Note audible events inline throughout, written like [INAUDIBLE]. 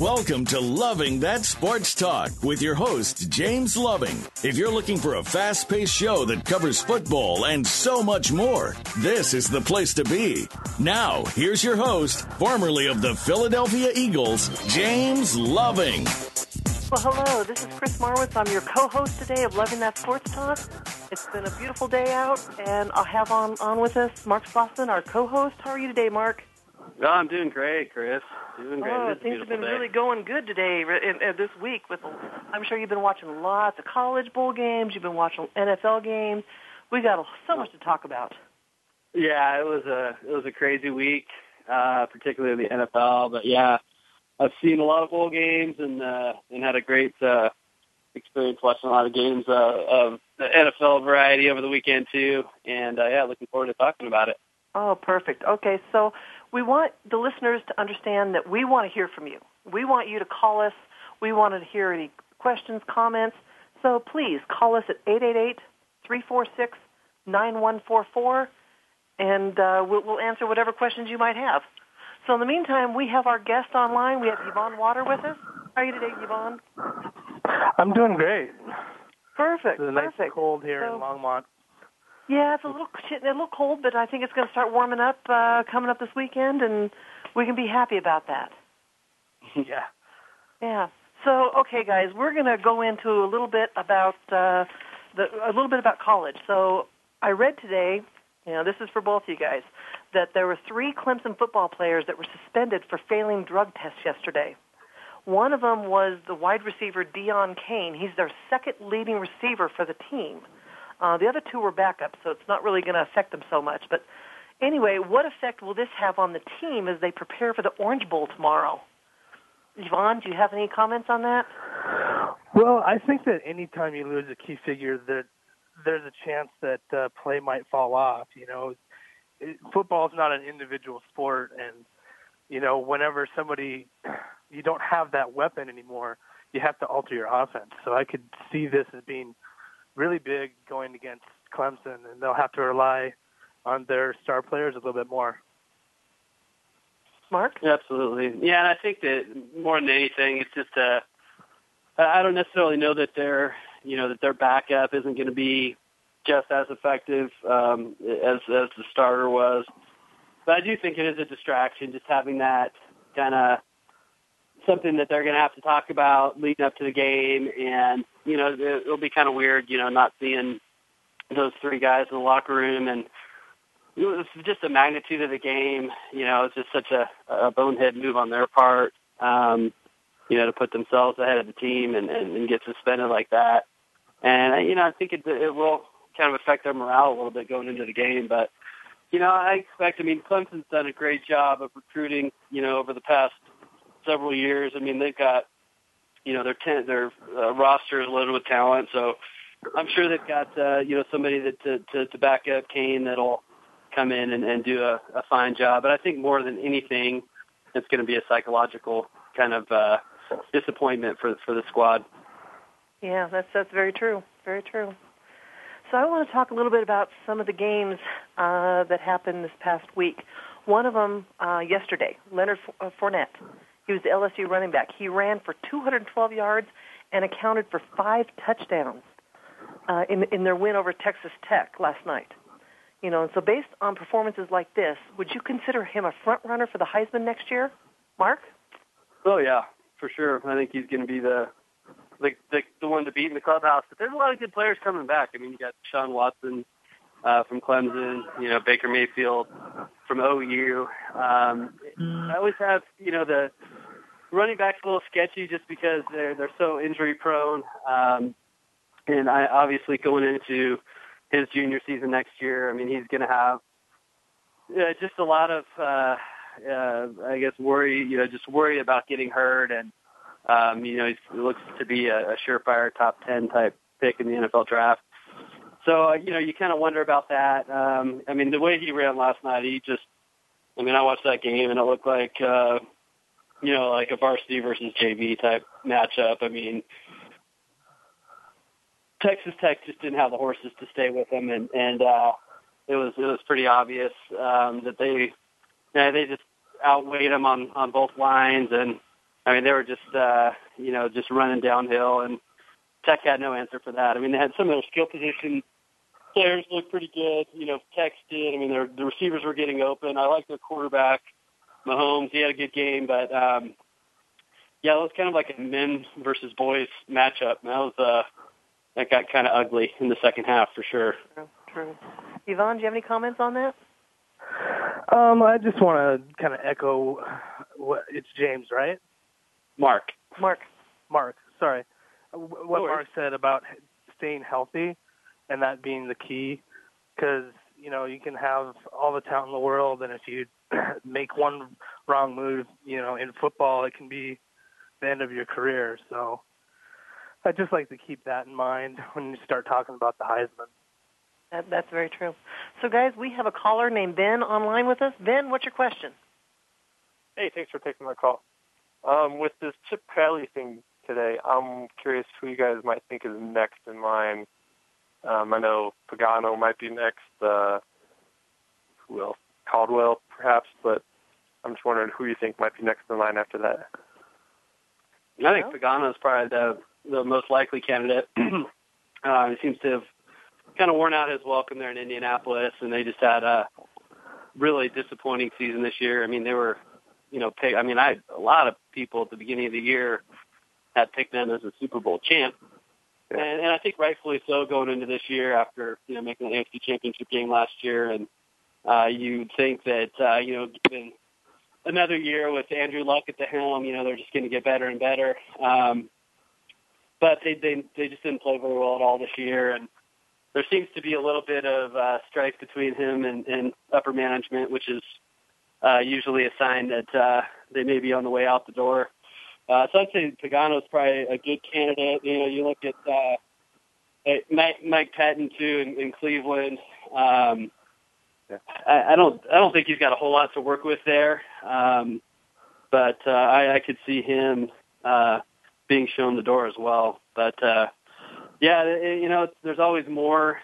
Welcome to Loving That Sports Talk with your host, James Loving. If you're looking for a fast paced show that covers football and so much more, this is the place to be. Now, here's your host, formerly of the Philadelphia Eagles, James Loving. Well, hello. This is Chris Marwitz. I'm your co-host today of Loving That Sports Talk. It's been a beautiful day out, and I'll have on on with us Mark Slosson, our co-host. How are you today, Mark? Oh, I'm doing great, Chris. Doing great. Oh, things have been day. really going good today in, in this week. With, I'm sure you've been watching lots of college bowl games. You've been watching NFL games. We got so much to talk about. Yeah, it was a it was a crazy week, uh, particularly the NFL. But yeah, I've seen a lot of bowl games and uh, and had a great uh, experience watching a lot of games uh, of the NFL variety over the weekend too. And uh, yeah, looking forward to talking about it. Oh, perfect. Okay, so we want the listeners to understand that we want to hear from you. We want you to call us. We want to hear any questions, comments. So please call us at 888-346-9144, and uh, we'll, we'll answer whatever questions you might have. So in the meantime, we have our guest online. We have Yvonne Water with us. How are you today, Yvonne? I'm doing great. Perfect. It's a nice perfect. cold here So- in Longmont. Yeah, it's a little a little cold, but I think it's going to start warming up uh, coming up this weekend, and we can be happy about that. [LAUGHS] yeah. Yeah. So, okay, guys, we're going to go into a little bit about uh, the a little bit about college. So, I read today, you know, this is for both of you guys, that there were three Clemson football players that were suspended for failing drug tests yesterday. One of them was the wide receiver Deon Cain. He's their second leading receiver for the team. Uh, the other two were backups, so it's not really going to affect them so much. But anyway, what effect will this have on the team as they prepare for the Orange Bowl tomorrow? Yvonne, do you have any comments on that? Well, I think that anytime you lose a key figure, that there's a chance that uh, play might fall off. You know, football is not an individual sport, and you know, whenever somebody you don't have that weapon anymore, you have to alter your offense. So I could see this as being really big going against Clemson, and they'll have to rely on their star players a little bit more. Mark? Absolutely. Yeah, and I think that more than anything, it's just uh I don't necessarily know that their you know that their backup isn't going to be just as effective um, as as the starter was, but I do think it is a distraction just having that kind of something that they're going to have to talk about leading up to the game, and you know it'll be kind of weird, you know, not seeing those three guys in the locker room and it was just the magnitude of the game. You know, it's just such a, a bonehead move on their part. Um, you know, to put themselves ahead of the team and, and, and get suspended like that. And you know, I think it, it will kind of affect their morale a little bit going into the game. But you know, I expect. I mean, Clemson's done a great job of recruiting. You know, over the past several years. I mean, they've got you know their ten, their uh, roster is loaded with talent. So I'm sure they've got uh, you know somebody that to, to, to back up Cain that'll come in and, and do a, a fine job. But I think more than anything, it's going to be a psychological kind of uh, disappointment for for the squad. Yeah, that's that's very true. Very true. So I want to talk a little bit about some of the games uh, that happened this past week. One of them uh, yesterday, Leonard uh, Fournette. He was the LSU running back. He ran for 212 yards and accounted for five touchdowns uh, in in their win over Texas Tech last night. You know, and so based on performances like this, would you consider him a front runner for the Heisman next year, Mark? Oh yeah, for sure. I think he's going to be the the, the the one to beat in the clubhouse. But there's a lot of good players coming back. I mean, you got Sean Watson uh, from Clemson. You know, Baker Mayfield from OU. Um, I always have you know the running back's a little sketchy just because they're they're so injury prone. Um, and I obviously going into his junior season next year, I mean he's going to have uh, just a lot of uh, uh, I guess worry, you know, just worry about getting hurt, and um, you know he looks to be a, a surefire top ten type pick in the NFL draft. So uh, you know you kind of wonder about that. Um, I mean the way he ran last night, he just I mean I watched that game and it looked like. Uh, you know, like a varsity versus JV type matchup. I mean, Texas Tech just didn't have the horses to stay with them, and and uh, it was it was pretty obvious um, that they yeah, they just outweighed them on on both lines, and I mean they were just uh, you know just running downhill, and Tech had no answer for that. I mean they had some of their skill position players look pretty good. You know, Tech did. I mean, their the receivers were getting open. I like their quarterback. Mahomes, he had a good game, but um, yeah, it was kind of like a men versus boys matchup. And that was uh, that got kind of ugly in the second half for sure. True. True. Yvonne, do you have any comments on that? Um, I just want to kind of echo what it's James, right? Mark. Mark. Mark. Sorry. What Mark said about staying healthy and that being the key, because you know you can have all the talent in the world, and if you [CLEARS THROAT] make one wrong move, you know, in football, it can be the end of your career. So I just like to keep that in mind [LAUGHS] when you start talking about the Heisman. That, that's very true. So, guys, we have a caller named Ben online with us. Ben, what's your question? Hey, thanks for taking my call. Um, with this Chip Kelly thing today, I'm curious who you guys might think is next in line. Um, I know Pagano might be next. Uh, who else? Caldwell, perhaps, but I'm just wondering who you think might be next in line after that. I think Pagano is probably the the most likely candidate. [CLEARS THROAT] uh, he seems to have kind of worn out his welcome there in Indianapolis, and they just had a really disappointing season this year. I mean, they were, you know, pick, I mean, I a lot of people at the beginning of the year had picked them as a Super Bowl champ, and, and I think rightfully so going into this year after you know making the AFC Championship game last year and uh, you'd think that, uh, you know, given another year with Andrew Luck at the helm, you know, they're just going to get better and better. Um, but they, they, they just didn't play very well at all this year. And there seems to be a little bit of uh, strife between him and, and upper management, which is uh, usually a sign that uh, they may be on the way out the door. Uh, so I'd say Pagano is probably a good candidate. You know, you look at uh, Mike, Mike Pettine too in, in Cleveland. Um, I, I don't I don't think he's got a whole lot to work with there. Um, but uh, I, I could see him uh, being shown the door as well. But uh, yeah, it, you know, there's always more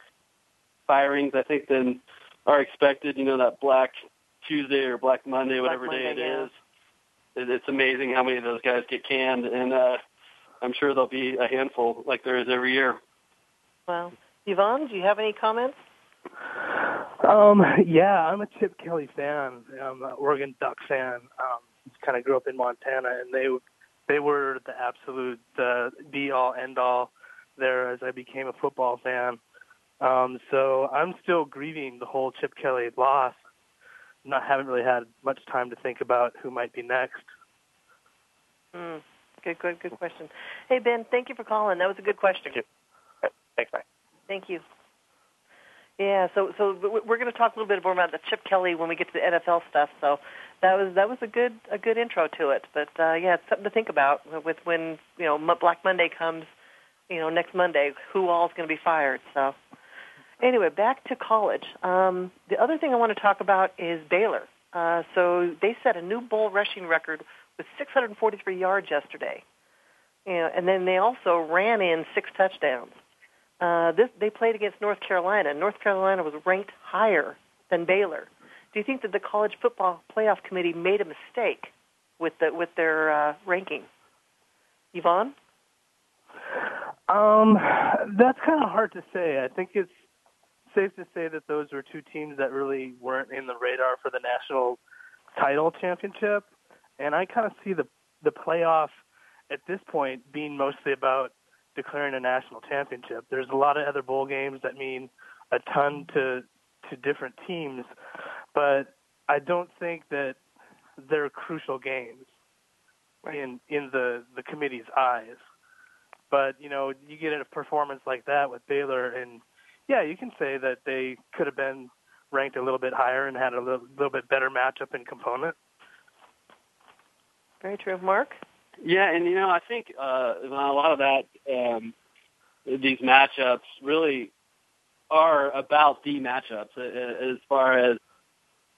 firings I think than are expected. You know, that Black Tuesday or Black Monday, Black whatever Monday, day it yeah. is. It, it's amazing how many of those guys get canned, and uh, I'm sure there'll be a handful like there is every year. Well, Yvonne, do you have any comments? Um, yeah, I'm a Chip Kelly fan. I'm an Oregon Duck fan. Um, kind of grew up in Montana, and they they were the absolute uh, be all end all there as I became a football fan. Um, so I'm still grieving the whole Chip Kelly loss. Not haven't really had much time to think about who might be next. Mm, good, good, good question. Hey Ben, thank you for calling. That was a good question. Thank you. Thanks, bye. Thank you. Yeah, so so we're going to talk a little bit more about the Chip Kelly when we get to the NFL stuff. So that was that was a good a good intro to it. But uh, yeah, it's something to think about with when you know Black Monday comes. You know, next Monday, who all is going to be fired? So anyway, back to college. Um, the other thing I want to talk about is Baylor. Uh, so they set a new bowl rushing record with 643 yards yesterday. You know, and then they also ran in six touchdowns. Uh, this, they played against North Carolina. North Carolina was ranked higher than Baylor. Do you think that the college football playoff committee made a mistake with the, with their uh, ranking? Yvonne? Um, that's kind of hard to say. I think it's safe to say that those were two teams that really weren't in the radar for the national title championship, and I kind of see the the playoff at this point being mostly about declaring a national championship. There's a lot of other bowl games that mean a ton to to different teams, but I don't think that they're crucial games. right. in in the the committee's eyes. But you know, you get a performance like that with Baylor, and yeah, you can say that they could have been ranked a little bit higher and had a little, little bit better matchup and component. Very true, Mark. Yeah, and you know, I think uh, a lot of that, um, these matchups really are about the matchups as far as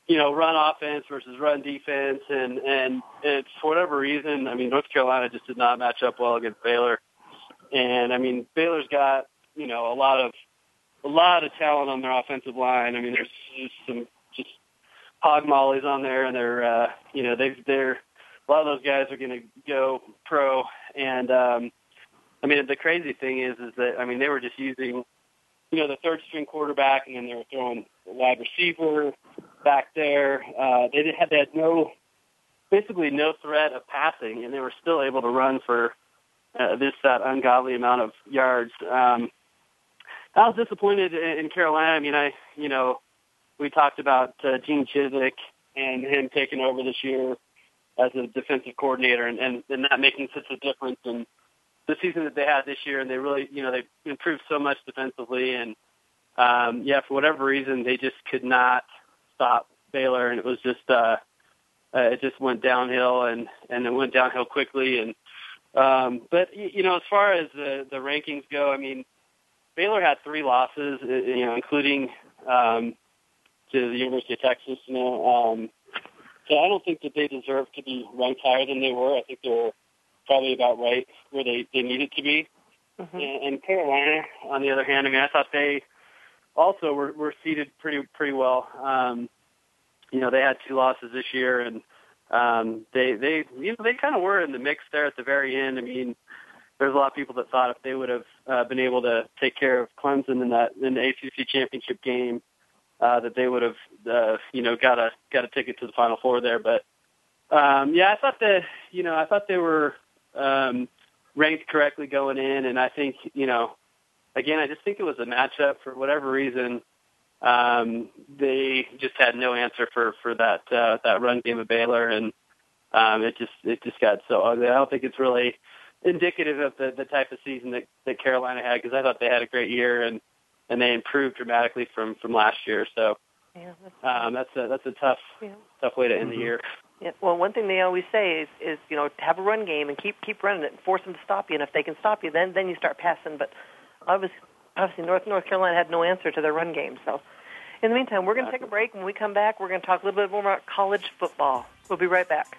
you know, run offense versus run defense, and and it's for whatever reason. I mean, North Carolina just did not match up well against Baylor, and I mean, Baylor's got you know a lot of a lot of talent on their offensive line. I mean, there's, there's some just hog mollies on there, and they're uh, you know they they're a lot of those guys are going to go pro, and um, I mean the crazy thing is is that I mean they were just using you know the third string quarterback, and then they were throwing wide receiver back there. Uh, they had they had no basically no threat of passing, and they were still able to run for uh, this that ungodly amount of yards. Um, I was disappointed in Carolina. I mean, I you know we talked about uh, Gene Chizik and him taking over this year as a defensive coordinator, and, and and not making such a difference in the season that they had this year. And they really you know they improved so much defensively, and um, yeah, for whatever reason, they just could not stop Baylor, and it was just uh, uh, it just went downhill, and and it went downhill quickly. And um, but you know, as far as the the rankings go, I mean, Baylor had three losses, uh, you know, including um, to the University of Texas. You know, um, so I don't think that they deserve to be ranked higher than they were. I think they were probably about right where they they needed to be. Mm-hmm. And, and Carolina, on the other hand, I mean, I thought they also were, were seated pretty pretty well. Um, you know, they had two losses this year, and um, they they you know they kind of were in the mix there at the very end. I mean, there's a lot of people that thought if they would have uh, been able to take care of Clemson in that in the ACC championship game, uh, that they would have uh, you know got a got a ticket to the Final Four there. But um, yeah, I thought that you know I thought they were um, ranked correctly going in, and I think you know again, I just think it was a matchup for whatever reason. Um, they just had no answer for for that uh, that run game of Baylor, and um, it just it just got so ugly. I don't think it's really indicative of the the type of season that that Carolina had because I thought they had a great year and and they improved dramatically from from last year. So yeah, that's, um, that's a that's a tough yeah. tough way to end mm-hmm. the year. Yeah. Well, one thing they always say is, is you know, have a run game and keep keep running it and force them to stop you. And if they can stop you, then then you start passing. But obviously, obviously North North Carolina had no answer to their run game. So, in the meantime, we're going to take a break. When we come back, we're going to talk a little bit more about college football. We'll be right back.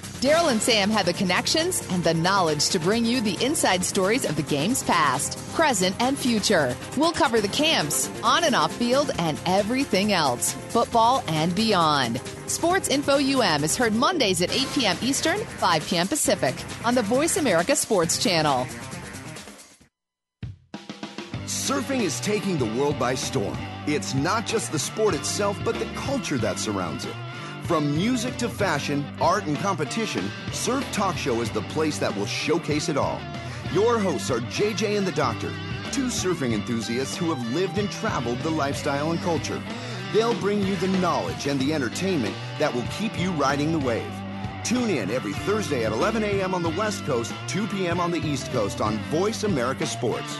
Daryl and Sam have the connections and the knowledge to bring you the inside stories of the game's past, present, and future. We'll cover the camps, on and off field, and everything else, football and beyond. Sports Info UM is heard Mondays at 8 p.m. Eastern, 5 p.m. Pacific on the Voice America Sports Channel. Surfing is taking the world by storm. It's not just the sport itself, but the culture that surrounds it. From music to fashion, art, and competition, Surf Talk Show is the place that will showcase it all. Your hosts are JJ and the Doctor, two surfing enthusiasts who have lived and traveled the lifestyle and culture. They'll bring you the knowledge and the entertainment that will keep you riding the wave. Tune in every Thursday at 11 a.m. on the West Coast, 2 p.m. on the East Coast on Voice America Sports.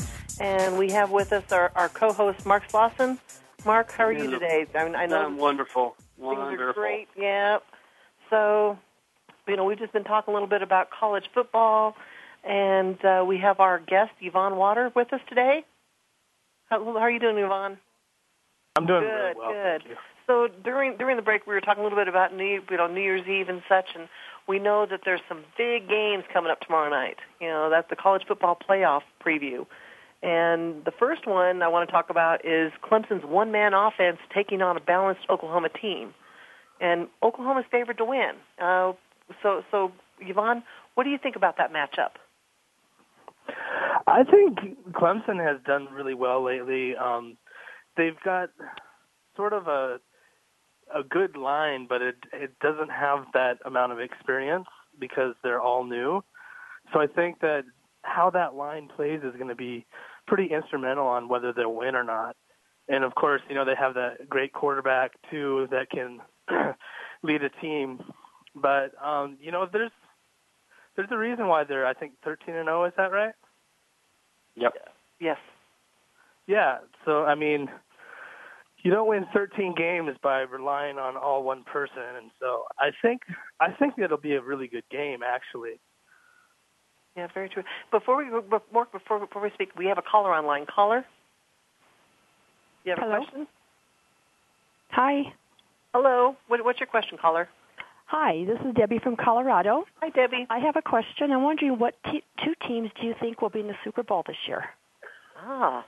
And we have with us our, our co host, Mark Slauson. Mark, how are you today? I, mean, I know I'm wonderful. things Wonderful. are great. Yeah. So, you know, we've just been talking a little bit about college football, and uh, we have our guest Yvonne Water with us today. How, how are you doing, Yvonne? I'm doing good, really well. good. thank you. So during during the break, we were talking a little bit about New you know New Year's Eve and such, and we know that there's some big games coming up tomorrow night. You know, that's the college football playoff preview. And the first one I want to talk about is Clemson's one-man offense taking on a balanced Oklahoma team, and Oklahoma's favored to win. Uh, so, so Yvonne, what do you think about that matchup? I think Clemson has done really well lately. Um, they've got sort of a a good line, but it it doesn't have that amount of experience because they're all new. So I think that how that line plays is going to be pretty instrumental on whether they'll win or not. And of course, you know they have that great quarterback too that can [CLEARS THROAT] lead a team. But um, you know, there's there's a reason why they're I think 13 and 0. Is that right? Yep. Yes. Yeah. So I mean, you don't win 13 games by relying on all one person, and so I think I think it'll be a really good game actually. Yeah, very true. Before we before before before we speak, we have a caller online. Caller, you have a question? Hi. Hello. What, what's your question, caller? Hi, this is Debbie from Colorado. Hi, Debbie. I have a question. I'm wondering what t- two teams do you think will be in the Super Bowl this year? Ah.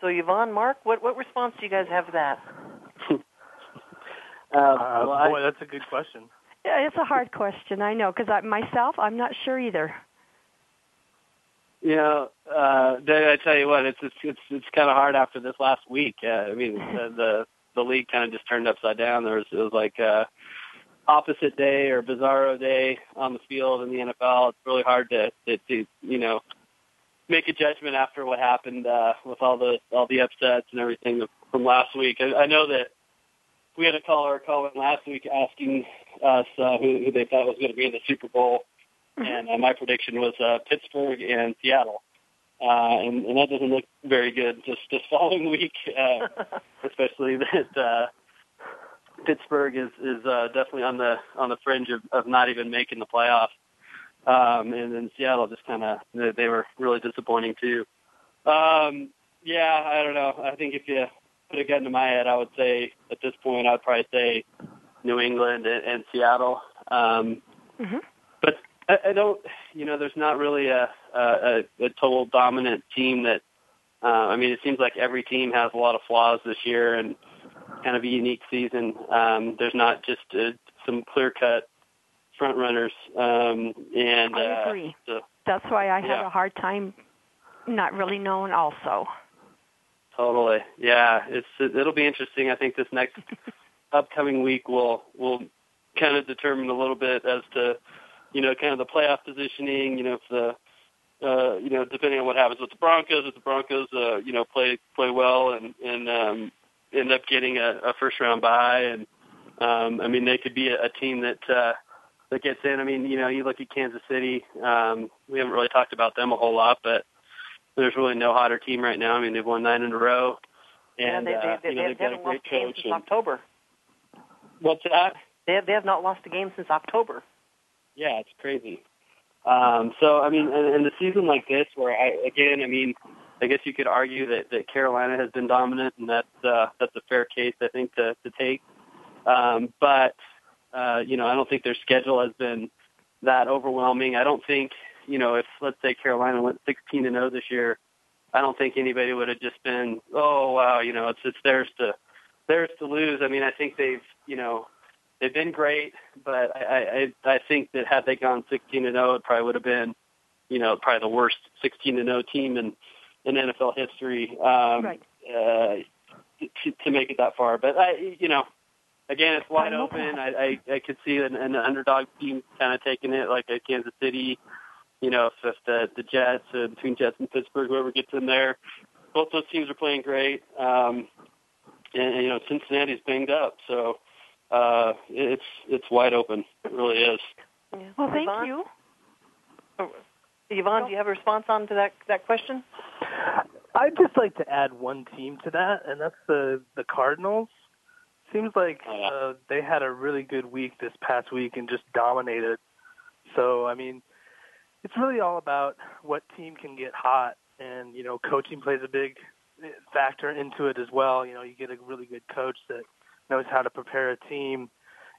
So Yvonne, Mark, what what response do you guys have to that? [LAUGHS] Uh, Uh, well, I- boy, that's a good question. Yeah, it's a hard question, I know, because I, myself, I'm not sure either. You know, uh, Dave, I tell you what, it's it's it's, it's kind of hard after this last week. Uh, I mean, the the, the league kind of just turned upside down. There was it was like uh, opposite day or bizarro day on the field in the NFL. It's really hard to to, to you know make a judgment after what happened uh, with all the all the upsets and everything from last week. I, I know that we had a caller call in last week asking us uh, who, who they thought was going to be in the Super Bowl and uh, my prediction was uh, Pittsburgh and Seattle. Uh, and, and that doesn't look very good just this [LAUGHS] following week, uh, [LAUGHS] especially that uh, Pittsburgh is is uh, definitely on the on the fringe of, of not even making the playoffs. Um, and then Seattle just kind of they, they were really disappointing too. Um, yeah, I don't know. I think if you put a gun to my head, I would say at this point I'd probably say New England and, and Seattle. Um, Mm-hmm. I, I don't, you know, there's not really a, a, a total dominant team that, uh, I mean, it seems like every team has a lot of flaws this year and kind of a unique season. Um, there's not just uh, some clear cut front runners. Um, and, I uh, agree. so, That's why I have Yeah. a hard time not really knowing also. Totally. Yeah, it's it'll be interesting. I think this next [LAUGHS] upcoming week will will kind of determine a little bit as to you know kind of the playoff positioning. You know, if the uh, you know depending on what happens with the Broncos, if the Broncos uh, you know play play well and and um, end up getting a, a first round bye, and um, I mean they could be a, a team that. Uh, that gets in. I mean, you know, you look at Kansas City. Um, we haven't really talked about them a whole lot, but there's really no hotter team right now. I mean, they've won nine in a row, yeah, and they, they, uh, they, you know they they've got a great lost a game coach. since And, October. what's that? They have, they have not lost a game since October. Yeah, it's crazy. Um, so I mean, and, and the season like this, where I again, I mean, I guess you could argue that, that Carolina has been dominant, and that's uh, that's a fair case, I think, to to take. Um, but uh, you know, I don't think their schedule has been that overwhelming. I don't think, you know, if let's say Carolina went 16 and 0 this year, I don't think anybody would have just been, oh wow, you know, it's it's theirs to theirs to lose. I mean, I think they've, you know, they've been great, but I I, I think that had they gone 16 and 0, it probably would have been, you know, probably the worst 16 and 0 team in in NFL history. Um, Right. Uh, to, to make it that far, but I, you know, again, it's wide open. I, I I could see an, an underdog team kind of taking it, like a Kansas City. You know, if the the Jets uh, between Jets and Pittsburgh, whoever gets in there, both those teams are playing great. Um, and, and you know, Cincinnati's banged up, so uh, it's it's wide open. It really is. Yeah. Well, thank Yvonne? you. Oh, Yvonne, do you have a response on to that that question? I'd just like to add one team to that, and that's the the Cardinals. Seems like uh, they had a really good week this past week and just dominated. So I mean, it's really all about what team can get hot, and you know, coaching plays a big factor into it as well. You know, you get a really good coach that knows how to prepare a team,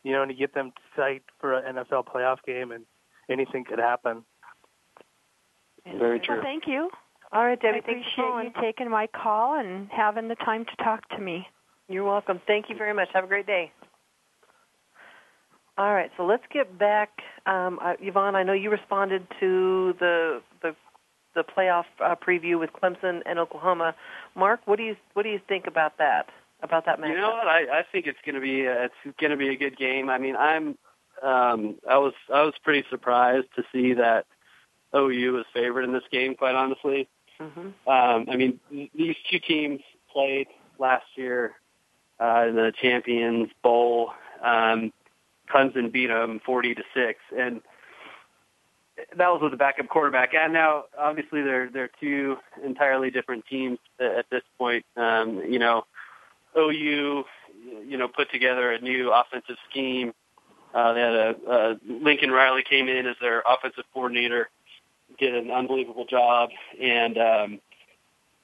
you know, and you get them psyched for an NFL playoff game, and anything could happen. Very true. Well, thank you. All right, Debbie, I thanks for appreciate calling. you taking my call and having the time to talk to me. You're welcome. Thank you very much. Have a great day. All right, so let's get back. Um, uh, Yvonne, I know you responded to the the, the playoff uh, preview with Clemson and Oklahoma. Mark, what do you what do you think about that? About that matchup? You know what? I, I think it's going to be a, it's going to be a good game. I mean, I'm um, I was I was pretty surprised to see that OU was favored in this game. Quite honestly, hmm um, I mean these two teams played last year uh, in the Champions Bowl. Um, Clemson beat them forty to six, and that was with the backup quarterback. And now, obviously, they're they're two entirely different teams at this point. Um, you know, OU, you know, put together a new offensive scheme. Uh, they had a, Lincoln Riley came in as their offensive coordinator, did an unbelievable job, and um,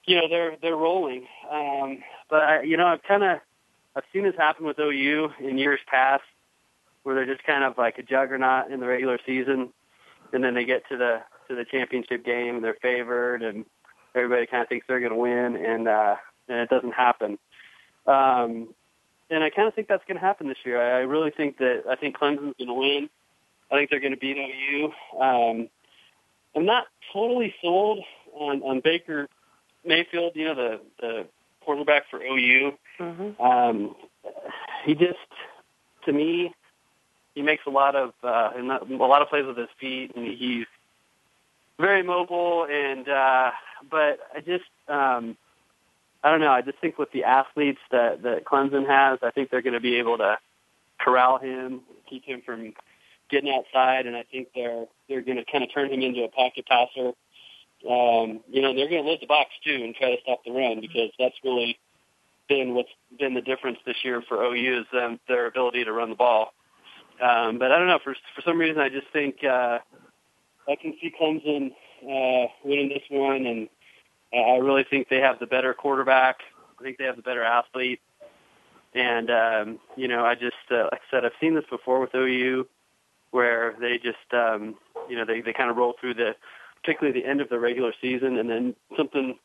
you know they're they're rolling. Um, but I, you know, I've kind of I've seen this happen with OU in years past, where they're just kind of like a juggernaut in the regular season, and then they get to the to the championship game, and they're favored, and everybody kind of thinks they're going to win, and uh, and it doesn't happen. Um, and I kind of think that's going to happen this year. I, I really think that I think Clemson's going to win. I think they're going to beat OU. Um, I'm not totally sold on, on Baker Mayfield. You know the the quarterback for OU. hmm Um, he just, to me, he makes a lot of uh, a lot of plays with his feet, and he's very mobile. And uh, but I just, um, I don't know. I just think with the athletes that that Clemson has, I think they're going to be able to corral him, keep him from getting outside, and I think they're they're going to kind of turn him into a pocket passer. Um, you know, they're going to load the box too and try to stop the run because that's really been what's been the difference this year for OU is um, their ability to run the ball. Um, but I don't know for for some reason I just think uh, I can see Clemson uh, winning this one, and I really think they have the better quarterback. I think they have the better athlete, and um, you know I just uh, like I said I've seen this before with OU where they just um, you know they they kind of roll through the particularly the end of the regular season, and then something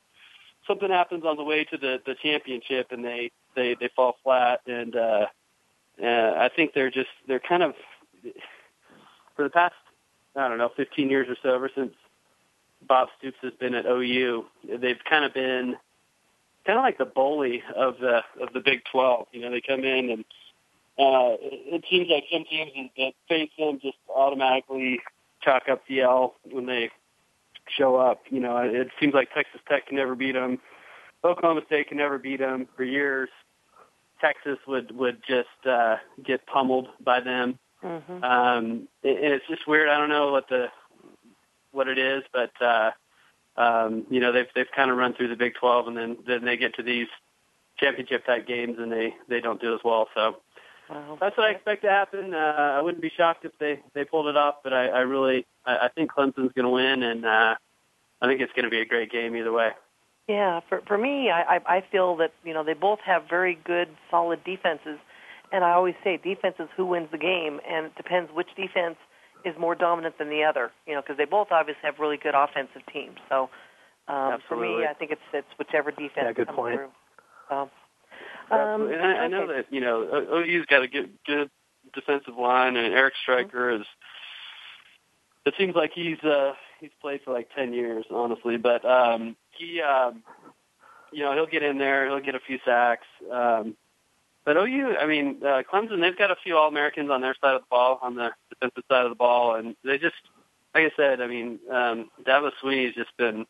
something happens on the way to the the championship, and they they they fall flat. And uh, uh, I think they're just they're kind of for the past I don't know 15 years or so, ever since Bob Stoops has been at OU, they've kind of been kind of like the bully of the of the Big 12. You know, they come in and uh, it seems like some teams that face them just automatically chalk up the L when they show up. You know, it seems like Texas Tech can never beat them. Oklahoma State can never beat them for years. Texas would would just uh, get pummeled by them. hmm Um, and it's just weird. I don't know what the what it is, but uh, um, you know they've they've kind of run through the Big 12, and then then they get to these championship type games, and they they don't do as well. So Wow. that's what I expect to happen. Uh, I wouldn't be shocked if they they pulled it off, but I, I really I, I think Clemson's going to win, and uh, I think it's going to be a great game either way. Yeah, for for me, I I I feel that you know they both have very good, solid defenses, and I always say defense is who wins the game, and it depends which defense is more dominant than the other. You know, because they both obviously have really good offensive teams. So um, for me, I think it's it's whichever defense Yeah, good comes point. through. So, Absolutely. and I, I know okay. that you know OU's got a good good defensive line, and Eric Striker is. It seems like he's uh he's played for like ten years, honestly, but um he um you know he'll get in there, he'll get a few sacks. Um but OU, I mean, uh, Clemson, they've got a few All Americans on their side of the ball, on the defensive side of the ball, and they just, like I said, I mean, um, Dabo Swinney's just been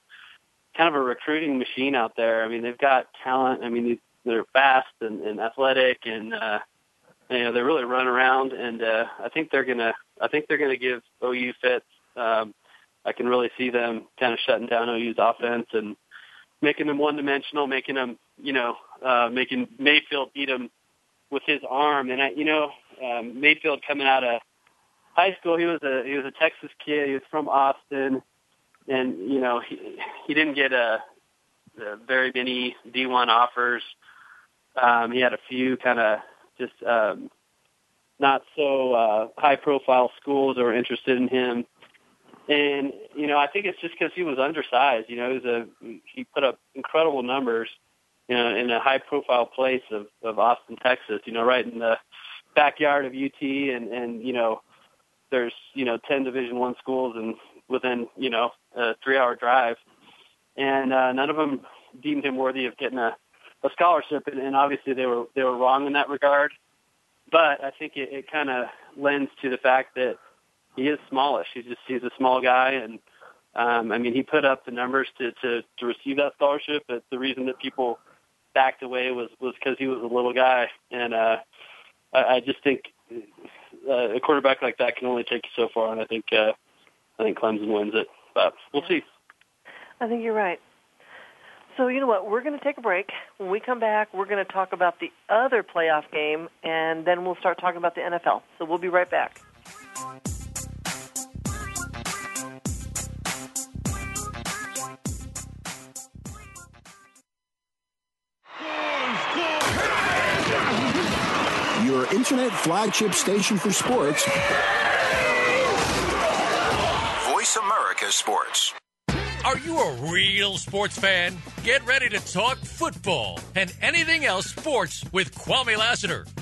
kind of a recruiting machine out there. I mean, they've got talent. I mean, they're fast and, and athletic, and uh, you know, they really run around. And uh, I think they're gonna, I think they're gonna give OU fits. Um, I can really see them kind of shutting down OU's offense and making them one dimensional, making them, you know, uh, making Mayfield beat them with his arm. And I, you know, um, Mayfield coming out of high school, he was a he was a Texas kid. He was from Austin, and you know he he didn't get a, a very many D1 offers. Um, he had a few kind of just um, not so uh, high profile schools that were interested in him. And you know, I think it's just because he was undersized. You know, he was a he put up incredible numbers you know, in a high profile place of, of Austin, Texas, you know, right in the backyard of UT and, and, you know, there's, you know, 10 division one schools and within, you know, a three hour drive. And, uh, none of them deemed him worthy of getting a, a scholarship. And, and obviously they were, they were wrong in that regard. But I think it, it kind of lends to the fact that he is smallish. He's just, he's a small guy and, um, I mean, he put up the numbers to, to, to receive that scholarship, but the reason that people backed away was was because he was a little guy, and uh, I, I just think uh, a quarterback like that can only take you so far, and I think uh, I think Clemson wins it, but we'll see. I think you're right. So you know what? We're going to take a break. When we come back, we're going to talk about the other playoff game, and then we'll start talking about the NFL. So we'll be right back. Internet flagship station for sports. Voice America Sports. Are you a real sports fan? Get ready to talk football and anything else sports with Kwame Lassiter,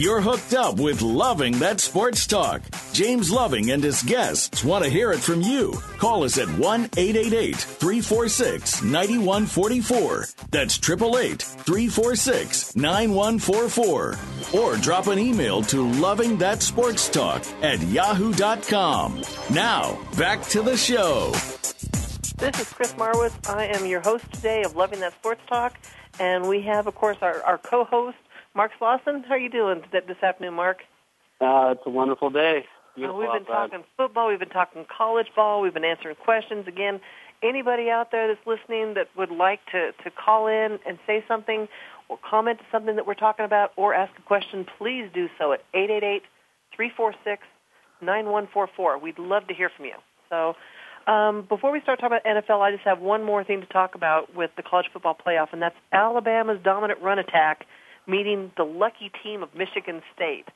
You're hooked up with Loving That Sports Talk. James Loving and his guests want to hear it from you. Call us at 1 888 346 9144. That's 888 346 9144. Or drop an email to Loving That Sports Talk at yahoo.com. Now, back to the show. This is Chris Marwitz. I am your host today of Loving That Sports Talk, and we have, of course, our, our co-host, Mark Slauson. How are you doing this afternoon, Mark? Uh, it's a wonderful day. Uh, Beautiful we've been outside. talking football. We've been talking college ball. We've been answering questions. Again, anybody out there that's listening that would like to, to call in and say something or comment to something that we're talking about or ask a question, please do so at 888-346-9144. We'd love to hear from you. So um, before we start talking about NFL, I just have one more thing to talk about with the college football playoff, and that's Alabama's dominant run attack meeting the lucky team of Michigan State.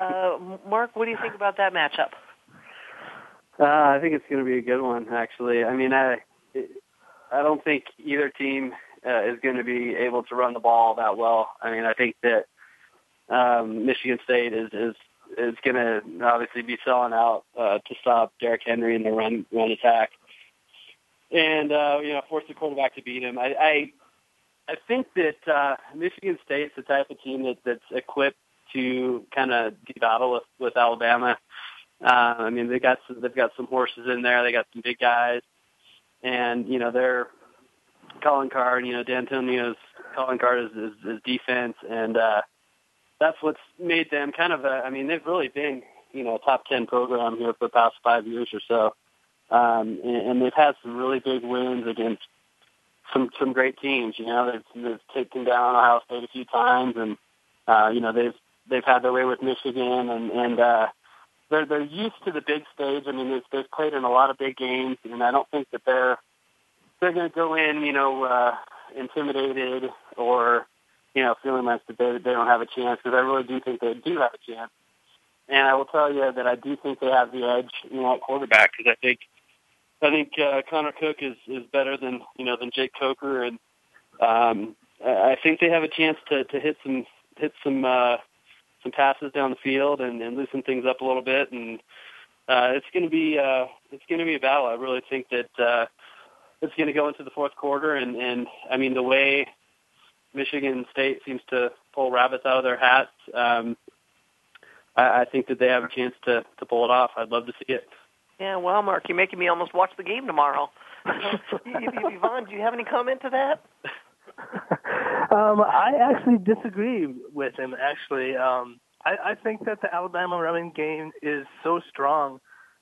Uh, [LAUGHS] Mark, what do you think about that matchup? Uh, I think it's going to be a good one, actually. I mean, I I don't think either team uh, is going to be able to run the ball that well. I mean, I think that um, Michigan State is is is going to obviously be selling out uh, to stop Derrick Henry in the run run attack, and uh, you know force the quarterback to beat him. I I, I think that uh, Michigan State's the type of team that that's equipped to kind of battle with with Alabama. Uh, I mean, they got some, they've got some horses in there. They got some big guys, and you know they're calling card. You know, Dantonio's calling card is, is, is defense, and uh, that's what's made them kind of a. I mean, they've really been you know a top ten program here for the past five years or so, um, and, and they've had some really big wins against some some great teams. You know, they've, they've taken down Ohio State a few times, and uh, you know they've they've had their way with Michigan, and and uh, they're they're used to the big stage. I mean, they've, they've played in a lot of big games, and I don't think that they're they're going to go in, you know, uh, intimidated or you know feeling like that they they don't have a chance. Because I really do think they do have a chance, and I will tell you that I do think they have the edge, you know, at quarterback. Because I think I think uh, Connor Cook is is better than you know than Jake Coker, and um, I think they have a chance to to hit some hit some. Uh, some passes down the field and, and loosen things up a little bit. And uh, it's going to be uh, it's going to be a battle. I really think that uh, it's going to go into the fourth quarter. And, and I mean the way Michigan State seems to pull rabbits out of their hats, um, I, I think that they have a chance to to pull it off. I'd love to see it. Yeah, well, Mark, you're making me almost watch the game tomorrow. [LAUGHS] Yvonne, do you have any comment to that? [LAUGHS] Um, I actually disagree with him. Actually, um, I, I think that the Alabama running game is so strong,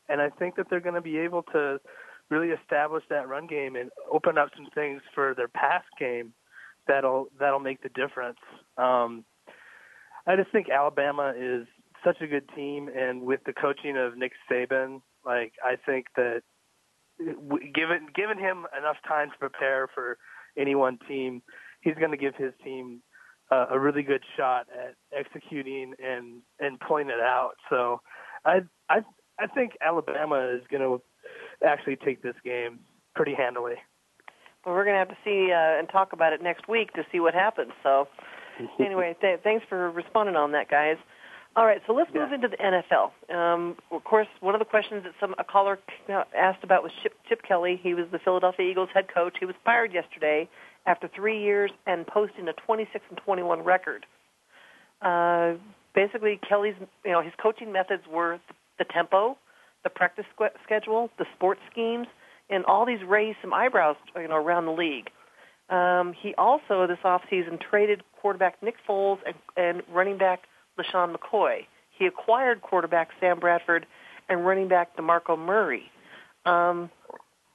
and I think that they're going to be able to really establish that run game and open up some things for their pass game that'll that'll make the difference. Um, I just think Alabama is such a good team, and with the coaching of Nick Saban, like I think that given given him enough time to prepare for any one team, he's going to give his team uh, a really good shot at executing and and pulling it out. So I I I think Alabama is going to actually take this game pretty handily. Well, we're going to have to see uh, and talk about it next week to see what happens. So [LAUGHS] anyway, th- thanks for responding on that, guys. All right, so let's move into the NFL. Um, of course, one of the questions that some a caller asked about was Chip, Chip Kelly. He was the Philadelphia Eagles head coach. He was fired yesterday after three years and posting a 26 and 21 record. Uh, basically, Kelly's you know his coaching methods were the tempo, the practice schedule, the sports schemes, and all these raised some eyebrows you know around the league. Um, he also this offseason traded quarterback Nick Foles and, and running back LeSean McCoy. He acquired quarterback Sam Bradford and running back DeMarco Murray. Um,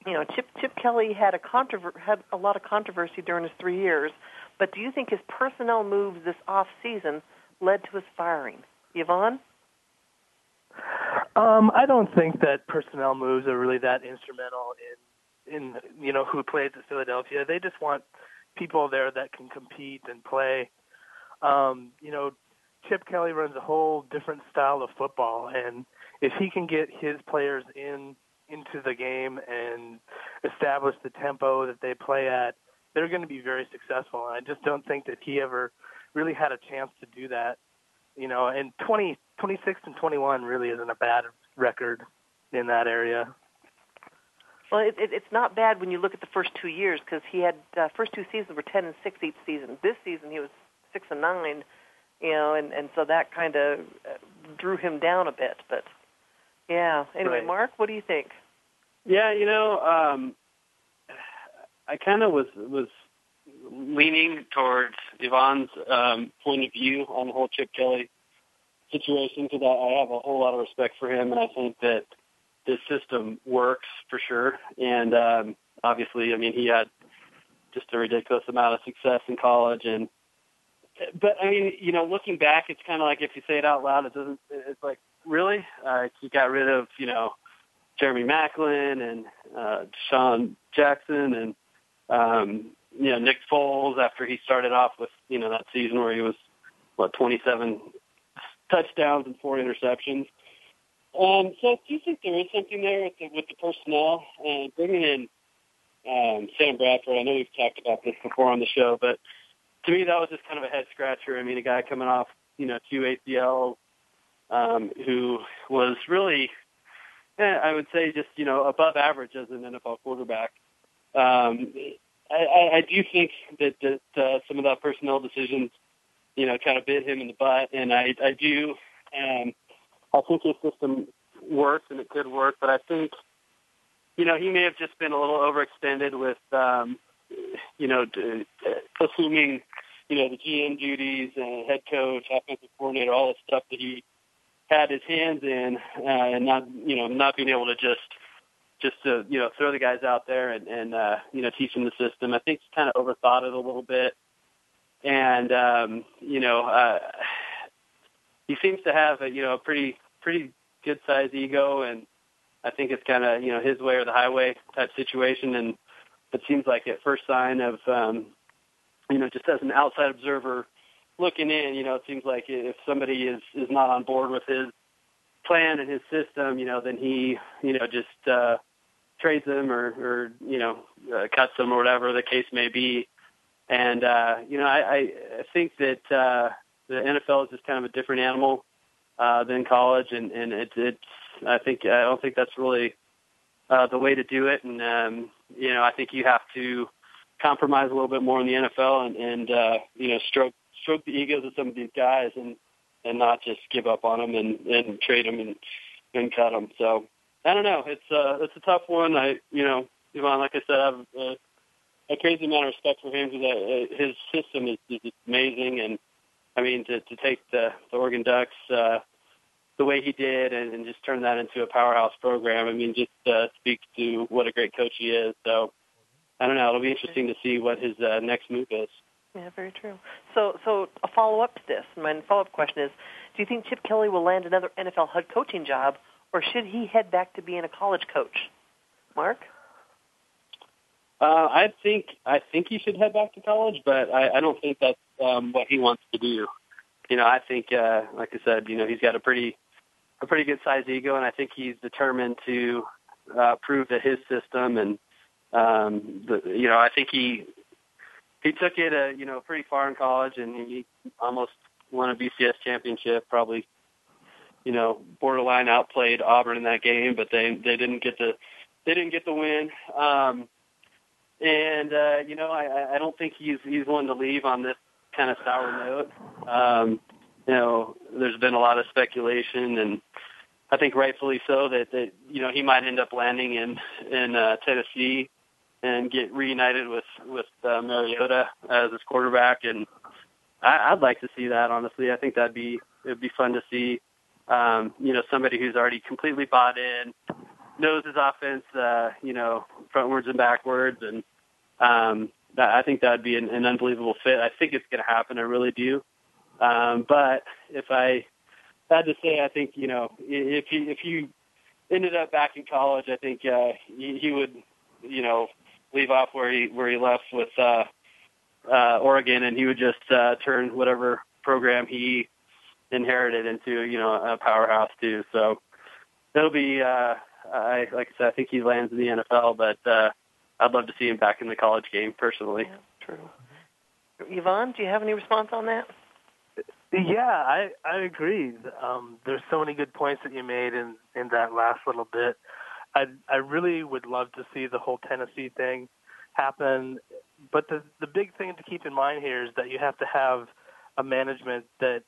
you know, Chip Chip Kelly had a controver- had a lot of controversy during his three years, but do you think his personnel moves this off season led to his firing? Yvonne? Um, I don't think that personnel moves are really that instrumental in in you know who plays at Philadelphia. They just want people there that can compete and play. Um, you know, Chip Kelly runs a whole different style of football, and if he can get his players in into the game and establish the tempo that they play at, they're going to be very successful. And I just don't think that he ever really had a chance to do that. You know, and 20, 26 and 21 really isn't a bad record in that area. Well, it, it, it's not bad when you look at the first two years because he had uh, first two seasons were ten and six each season. This season he was six and nine, you know, and and so that kind of uh, drew him down a bit. But yeah, anyway, Right. Mark, what do you think? Yeah, you know, um, I kind of was was leaning towards Yvonne's um, point of view on the whole Chip Kelly situation because I, I have a whole lot of respect for him, and I think that this system works for sure. And um, obviously, I mean, he had just a ridiculous amount of success in college, and but I mean, you know, looking back, it's kind of like if you say it out loud, it doesn't. It's like really, uh, you got rid of you know Jeremy Maclin and uh, Sean Jackson and um, you know Nick Foles after he started off with you know that season where he was what 27 touchdowns and four interceptions. Um, so do you think there is something there with the, with the personnel and bringing in um, Sam Bradford? I know we've talked about this before on the show, but to me that was just kind of a head scratcher. I mean, a guy coming off you know two ACLs um, who was really eh, I would say just you know above average as an NFL quarterback. Um, I, I, do think that that uh, some of that personnel decisions, you know, kind of bit him in the butt, and I I do. Um, I think his system works and it could work, but I think, you know, he may have just been a little overextended with, um, you know, uh, assuming, you know, the GM duties and head coach, offensive coordinator, all the stuff that he had his hands in, uh, and not, you know, not being able to just just to you know throw the guys out there and and uh, you know teach them the system. I think he kind of overthought it a little bit, and um, you know uh, he seems to have a you know a pretty pretty good sized ego, and I think it's kind of you know his way or the highway type situation. And it seems like at first sign of um, you know just as an outside observer looking in, you know it seems like if somebody is is not on board with his plan and his system, you know, then he, you know, just uh, trades them or, or you know, uh, cuts them or whatever the case may be. And uh, you know, I, I think that uh, the NFL is just kind of a different animal uh, than college, and and it, it's. I think I don't think that's really uh, the way to do it. And um, you know, I think you have to compromise a little bit more in the NFL and, and uh, you know, stroke stroke the egos of some of these guys and and not just give up on them and, and trade them and, and cut them. So I don't know. It's uh, it's a tough one. I you know, Yvonne, like I said, I have uh, a crazy amount of respect for him because uh, his system is, is amazing. And I mean, to to take the, the Oregon Ducks uh, the way he did and, and just turn that into a powerhouse program. I mean, just uh, speaks to what a great coach he is. So I don't know. It'll be interesting to see what his uh, next move is. Yeah, very true. So, so a follow up to this. My follow up question is: Do you think Chip Kelly will land another NFL head coaching job, or should he head back to being a college coach? Mark. Uh, I think I think he should head back to college, but I, I don't think that's um, what he wants to do. You know, I think, uh, like I said, you know, he's got a pretty a pretty good sized ego, and I think he's determined to uh, prove that his system and um, the, you know, I think he he took it, uh, you know, pretty far in college, and he almost won a BCS championship. Probably, you know, borderline outplayed Auburn in that game, but they they didn't get the they didn't get the win. Um, and uh, you know, I, I don't think he's he's one to leave on this kind of sour note. Um, you know, there's been a lot of speculation, and I think rightfully so that that you know he might end up landing in in uh, Tennessee and get reunited with with uh, Mariota as his quarterback, and I, I'd like to see that. Honestly, I think that'd be it'd be fun to see. Um, you know, somebody who's already completely bought in, knows his offense, uh, you know, frontwards and backwards, and um, that, I think that'd be an, an unbelievable fit. I think it's going to happen. I really do. Um, but if I had to say, I think you know, if he if you ended up back in college, I think uh, he, he would, you know, leave off where he where he left with uh, uh, Oregon, and he would just uh, turn whatever program he inherited into, you know, a powerhouse too. So it'll be, uh, I like I said, I think he lands in the NFL, but uh, I'd love to see him back in the college game personally. True. Yvonne, do you have any response on that? Yeah, I I agree. Um, there's so many good points that you made in in that last little bit. I I really would love to see the whole Tennessee thing happen, but the the big thing to keep in mind here is that you have to have a management that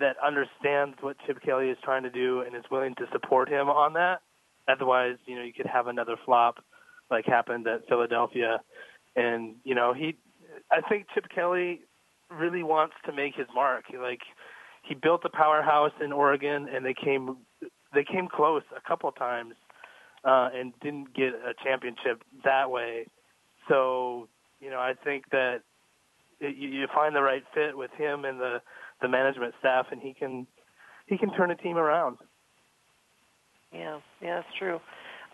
that understands what Chip Kelly is trying to do and is willing to support him on that. Otherwise, you know, you could have another flop like happened at Philadelphia. And, you know, he I think Chip Kelly really wants to make his mark. He, like he built a powerhouse in Oregon and they came they came close a couple times uh and didn't get a championship that way. So, you know, I think that it, you, you find the right fit with him and the the management staff and he can he can turn a team around. Yeah, yeah, that's true.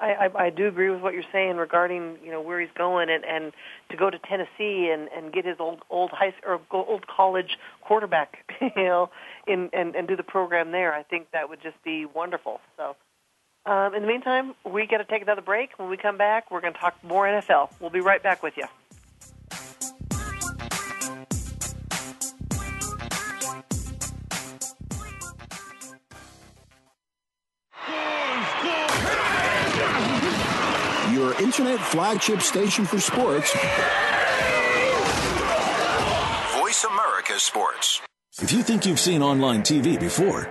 I, I I do agree with what you're saying regarding you know where he's going and and to go to Tennessee and and get his old old high or old college quarterback [LAUGHS] you know in and and do the program there. I think that would just be wonderful. So. Um, in the meantime, we got to take another break. When we come back, we're going to talk more NFL. We'll be right back with you. Internet flagship station for sports. Voice America Sports. If you think you've seen online TV before,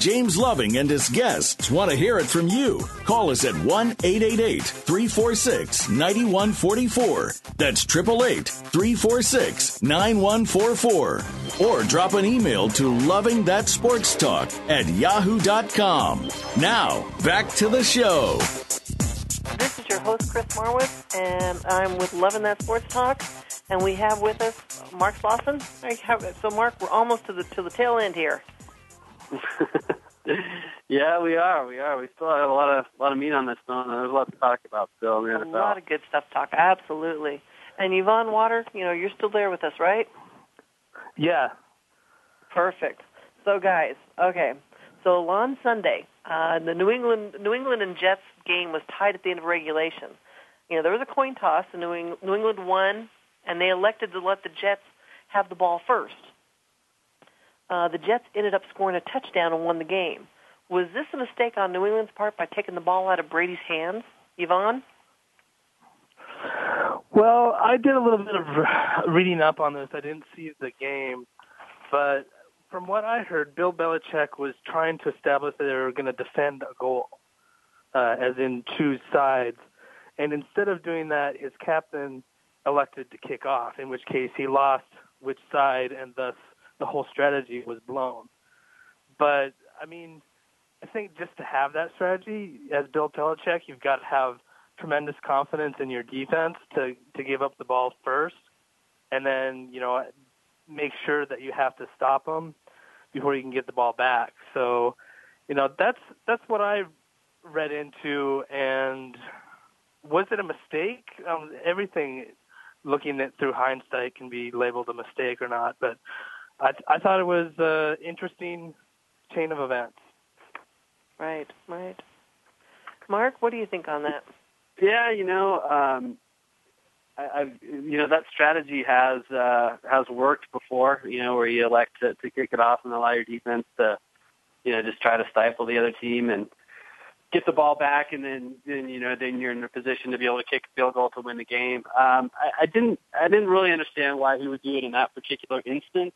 James Loving and his guests want to hear it from you. Call us at 1 888 346 9144. That's 888 346 9144. Or drop an email to Loving That Sports Talk at yahoo.com. Now, back to the show. This is your host, Chris Marwitz, and I'm with Loving That Sports Talk. And we have with us Mark Slauson. So, Mark, we're almost to the to the tail end here. [LAUGHS] yeah, we are. We are. We still have a lot of a lot of meat on this bone. There's a lot to talk about still in the A lot of good stuff to talk. Absolutely. And Yvonne Water, you know, you're still there with us, right? Yeah. Perfect. So, guys, okay. So on Sunday, uh, the New England New England and Jets game was tied at the end of regulation. You know, there was a coin toss, and New, Eng- New England won, and they elected to let the Jets have the ball first. Uh, the Jets ended up scoring a touchdown and won the game. Was this a mistake on New England's part by taking the ball out of Brady's hands, Yvonne? Well, I did a little bit of [LAUGHS] reading up on this. I didn't see the game, but from what I heard, Bill Belichick was trying to establish that they were going to defend a goal, uh, as in choose sides. And instead of doing that, his captain elected to kick off, in which case he lost which side, and thus the whole strategy was blown. But, I mean, I think just to have that strategy, as Bill Belichick, you've got to have tremendous confidence in your defense to to give up the ball first, and then you know make sure that you have to stop them before you can get the ball back. So, you know that's that's what I read into. And was it a mistake? Um, everything, looking at through hindsight, can be labeled a mistake or not. But I I thought it was an interesting chain of events. Right, right. Mark, what do you think on that? Yeah, you know, um, I, I've you know that strategy has uh, has worked before. You know, where you elect to, to kick it off and allow your defense to, you know, just try to stifle the other team and get the ball back, and then then you know then you're in a position to be able to kick a field goal to win the game. Um, I, I didn't I didn't really understand why he would do it in that particular instance.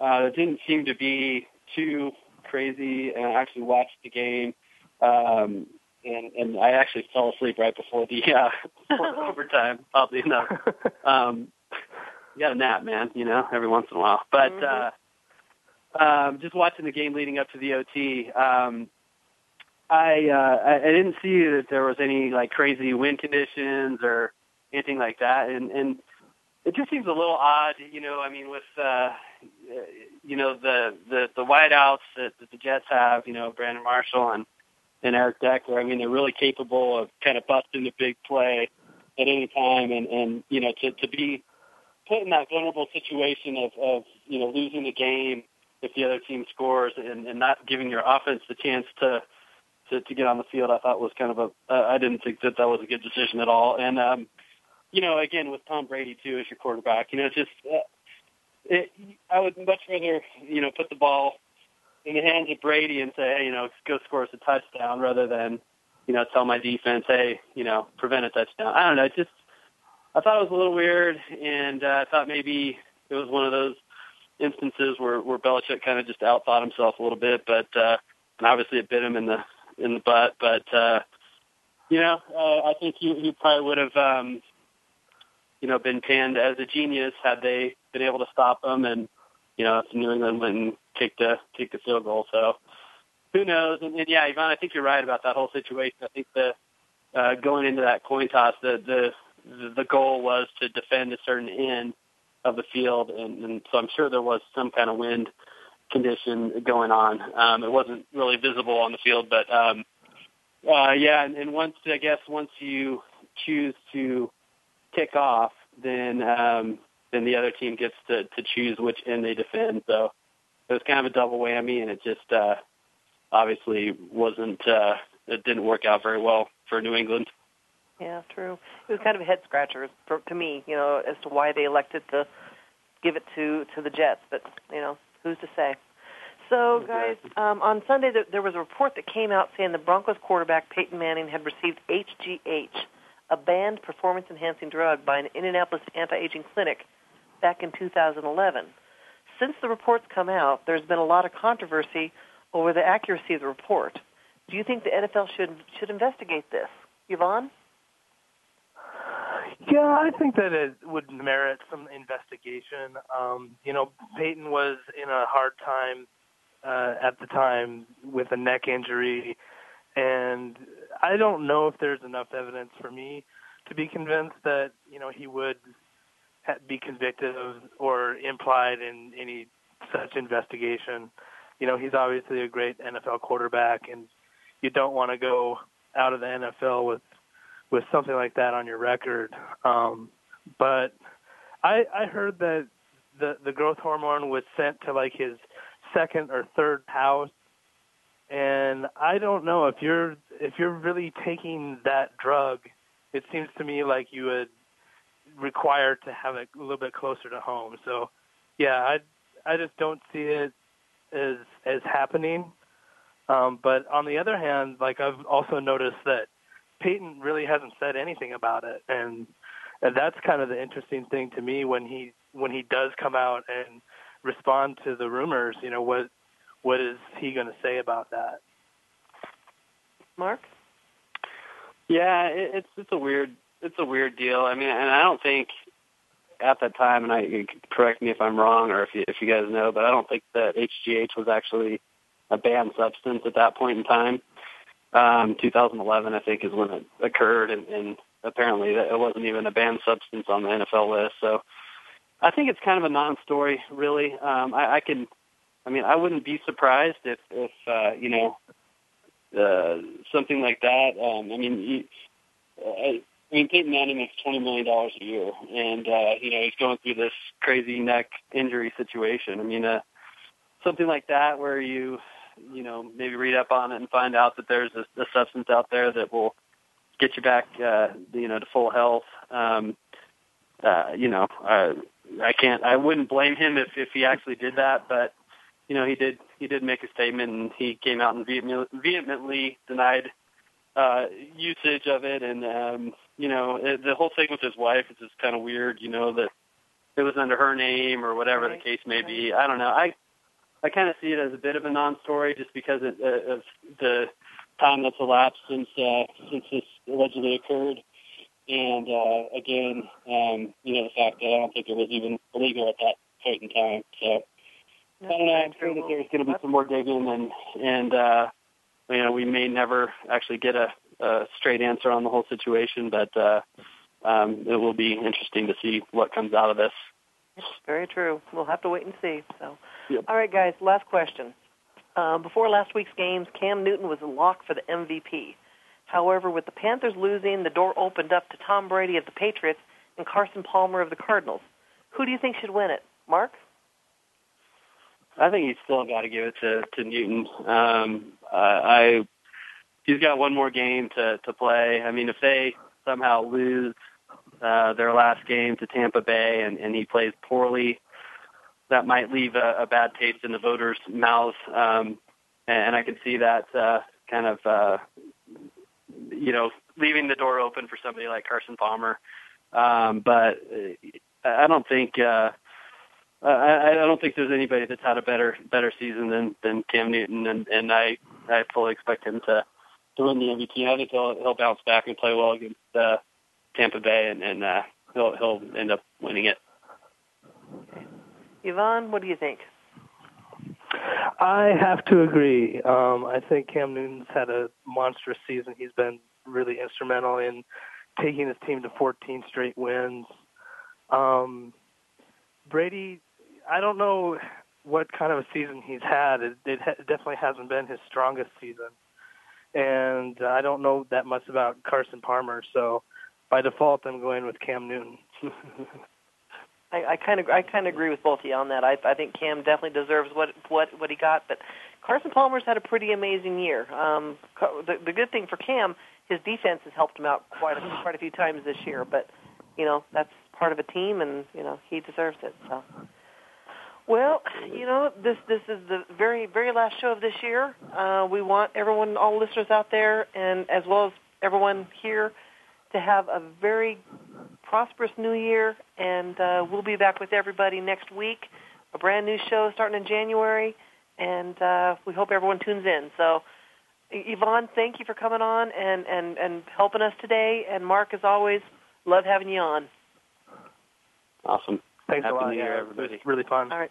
Uh, it didn't seem to be too crazy, and I actually watched the game. Um, and and I actually fell asleep right before the uh, [LAUGHS] before the [LAUGHS] overtime. Oddly enough, um, you got a nap, man. You know, every once in a while. But uh, um, just watching the game leading up to the OT, um, I, uh, I I didn't see that there was any like crazy wind conditions or anything like that, and and it just seems a little odd. You know, I mean, with uh, you know the the the wideouts that, that the Jets have, you know, Brandon Marshall and and Eric Decker. I mean, they're really capable of kind of busting the big play at any time, and and you know to to be put in that vulnerable situation of of you know losing the game if the other team scores and, and not giving your offense the chance to to, to get on the field, I thought was kind of a uh, I didn't think that that was a good decision at all. And um, you know, again with Tom Brady too as your quarterback, you know, just uh, it, I would much rather you know put the ball in the hands of Brady and say, hey, you know, go score us a touchdown rather than, you know, tell my defense, hey, you know, prevent a touchdown. I don't know. It just, I thought it was a little weird, and uh, I thought maybe it was one of those instances where where Belichick kind of just outthought himself a little bit, but uh, and obviously it bit him in the in the butt. But uh, you know, uh, I think he, he probably would have, um, you know, been panned as a genius had they been able to stop him and you know, New England went and kicked a kicked a field goal. So who knows? And, and yeah, Yvonne, I think you're right about that whole situation. I think the uh, going into that coin toss, the the the goal was to defend a certain end of the field, and, and so I'm sure there was some kind of wind condition going on. Um, it wasn't really visible on the field, but um, uh, yeah, and, and once I guess once you choose to kick off, then um, then the other team gets to, to choose which end they defend. So it was kind of a double whammy, and it just uh, obviously wasn't. Uh, it didn't work out very well for New England. Yeah, true. It was kind of a head scratcher for, to me, you know, as to why they elected to give it to to the Jets. But you know, who's to say? So, guys, um, on Sunday there, there was a report that came out saying the Broncos quarterback Peyton Manning had received HGH, a banned performance-enhancing drug, by an Indianapolis anti-aging clinic back in 2011. Since the report's come out, there's been a lot of controversy over the accuracy of the report. Do you think the NFL should should investigate this, Yvonne? Yeah, I think that it would merit some investigation. Um, you know, Peyton was in a hard time uh, at the time with a neck injury, and I don't know if there's enough evidence for me to be convinced that you know he would be convicted of or implied in any such investigation. You know, he's obviously a great NFL quarterback, and you don't want to go out of the NFL with with something like that on your record. Um, but I, I heard that the the growth hormone was sent to like his second or third house, and I don't know if you're if you're really taking that drug. It seems to me like you would require to have it a little bit closer to home. So, yeah, I I just don't see it as as happening. Um, but on the other hand, like I've also noticed that Peyton really hasn't said anything about it, and and that's kind of the interesting thing to me when he when he does come out and respond to the rumors. You know what what is he going to say about that? Mark. Yeah, it, it's it's a weird it's a weird deal. I mean, and I don't think at that time, and I correct me if I'm wrong or if you, if you guys know, but I don't think that HGH was actually a banned substance at that point in time. Um, 2011, I think, is when it occurred, and, and apparently it wasn't even a banned substance on the NFL list. So I think it's kind of a non-story, really. Um, I, I can, I mean, I wouldn't be surprised if, if uh, you know, uh, something like that. Um, I mean, you, uh, I mean, Peyton Manning makes twenty million dollars a year, and uh, you know he's going through this crazy neck injury situation. I mean, uh, something like that where you you know, maybe read up on it and find out that there's a, a substance out there that will get you back, uh, you know, to full health. Um, uh, you know, uh, I can't, I wouldn't blame him if, if he actually did that, but, you know, he did, he did make a statement and he came out and vehemently, vehemently denied, uh, usage of it. And, um, you know, it, the whole thing with his wife is just kind of weird, you know, that it was under her name or whatever right. the case may be. I don't know. I, I kind of see it as a bit of a non-story just because it, uh, of the time that's elapsed since uh, since this allegedly occurred. And uh, again, um, you know, the fact that I don't think it was even illegal at that point in time. So I don't know. I'm sure that there's going to be some more digging, and and uh, you know, we may never actually get a, a straight answer on the whole situation, but uh, um, it will be interesting to see what comes out of this. Very true. We'll have to wait and see. So, yep. all right, guys. Last question. Uh, before last week's games, Cam Newton was a lock for the MVP. However, with the Panthers losing, the door opened up to Tom Brady of the Patriots and Carson Palmer of the Cardinals. Who do you think should win it? Mark? I think he's still got to give it to to Newton. Um, uh, I he's got one more game to to play. I mean, if they somehow lose uh, their last game to Tampa Bay and, and he plays poorly, that might leave a, a bad taste in the voters' mouths. Um, and, and I can see that uh, kind of, uh, you know, leaving the door open for somebody like Carson Palmer. Um, but I don't think uh, I, I don't think there's anybody that's had a better better season than than Cam Newton, and and I I fully expect him to to win the MVP. I think he'll he'll bounce back and play well against uh, Tampa Bay, and, and uh, he'll he'll end up winning it. Yvonne, what do you think? I have to agree. Um, I think Cam Newton's had a monstrous season. He's been really instrumental in taking his team to 14 straight wins. Um, Brady, I don't know what kind of a season he's had. It, it ha- definitely hasn't been his strongest season, and I don't know that much about Carson Palmer. So, by default, I'm going with Cam Newton. [LAUGHS] I kind of I kind of agree with both of you on that. I I think Cam definitely deserves what what what he got, but Carson Palmer's had a pretty amazing year. Um, the the good thing for Cam, his defense has helped him out quite a, quite a few times this year. But you know that's part of a team, and you know he deserves it. So. Well, you know this this is the very very last show of this year. Uh, we want everyone, all listeners out there, and as well as everyone here, to have a very prosperous new year, and uh, we'll be back with everybody next week. A brand new show starting in January, and uh, we hope everyone tunes in. So, Yvonne, thank you for coming on and, and, and helping us today. And Mark, as always, love having you on. Awesome. Thanks Happy a lot. New Year, yeah, everybody. It was really fun. All right.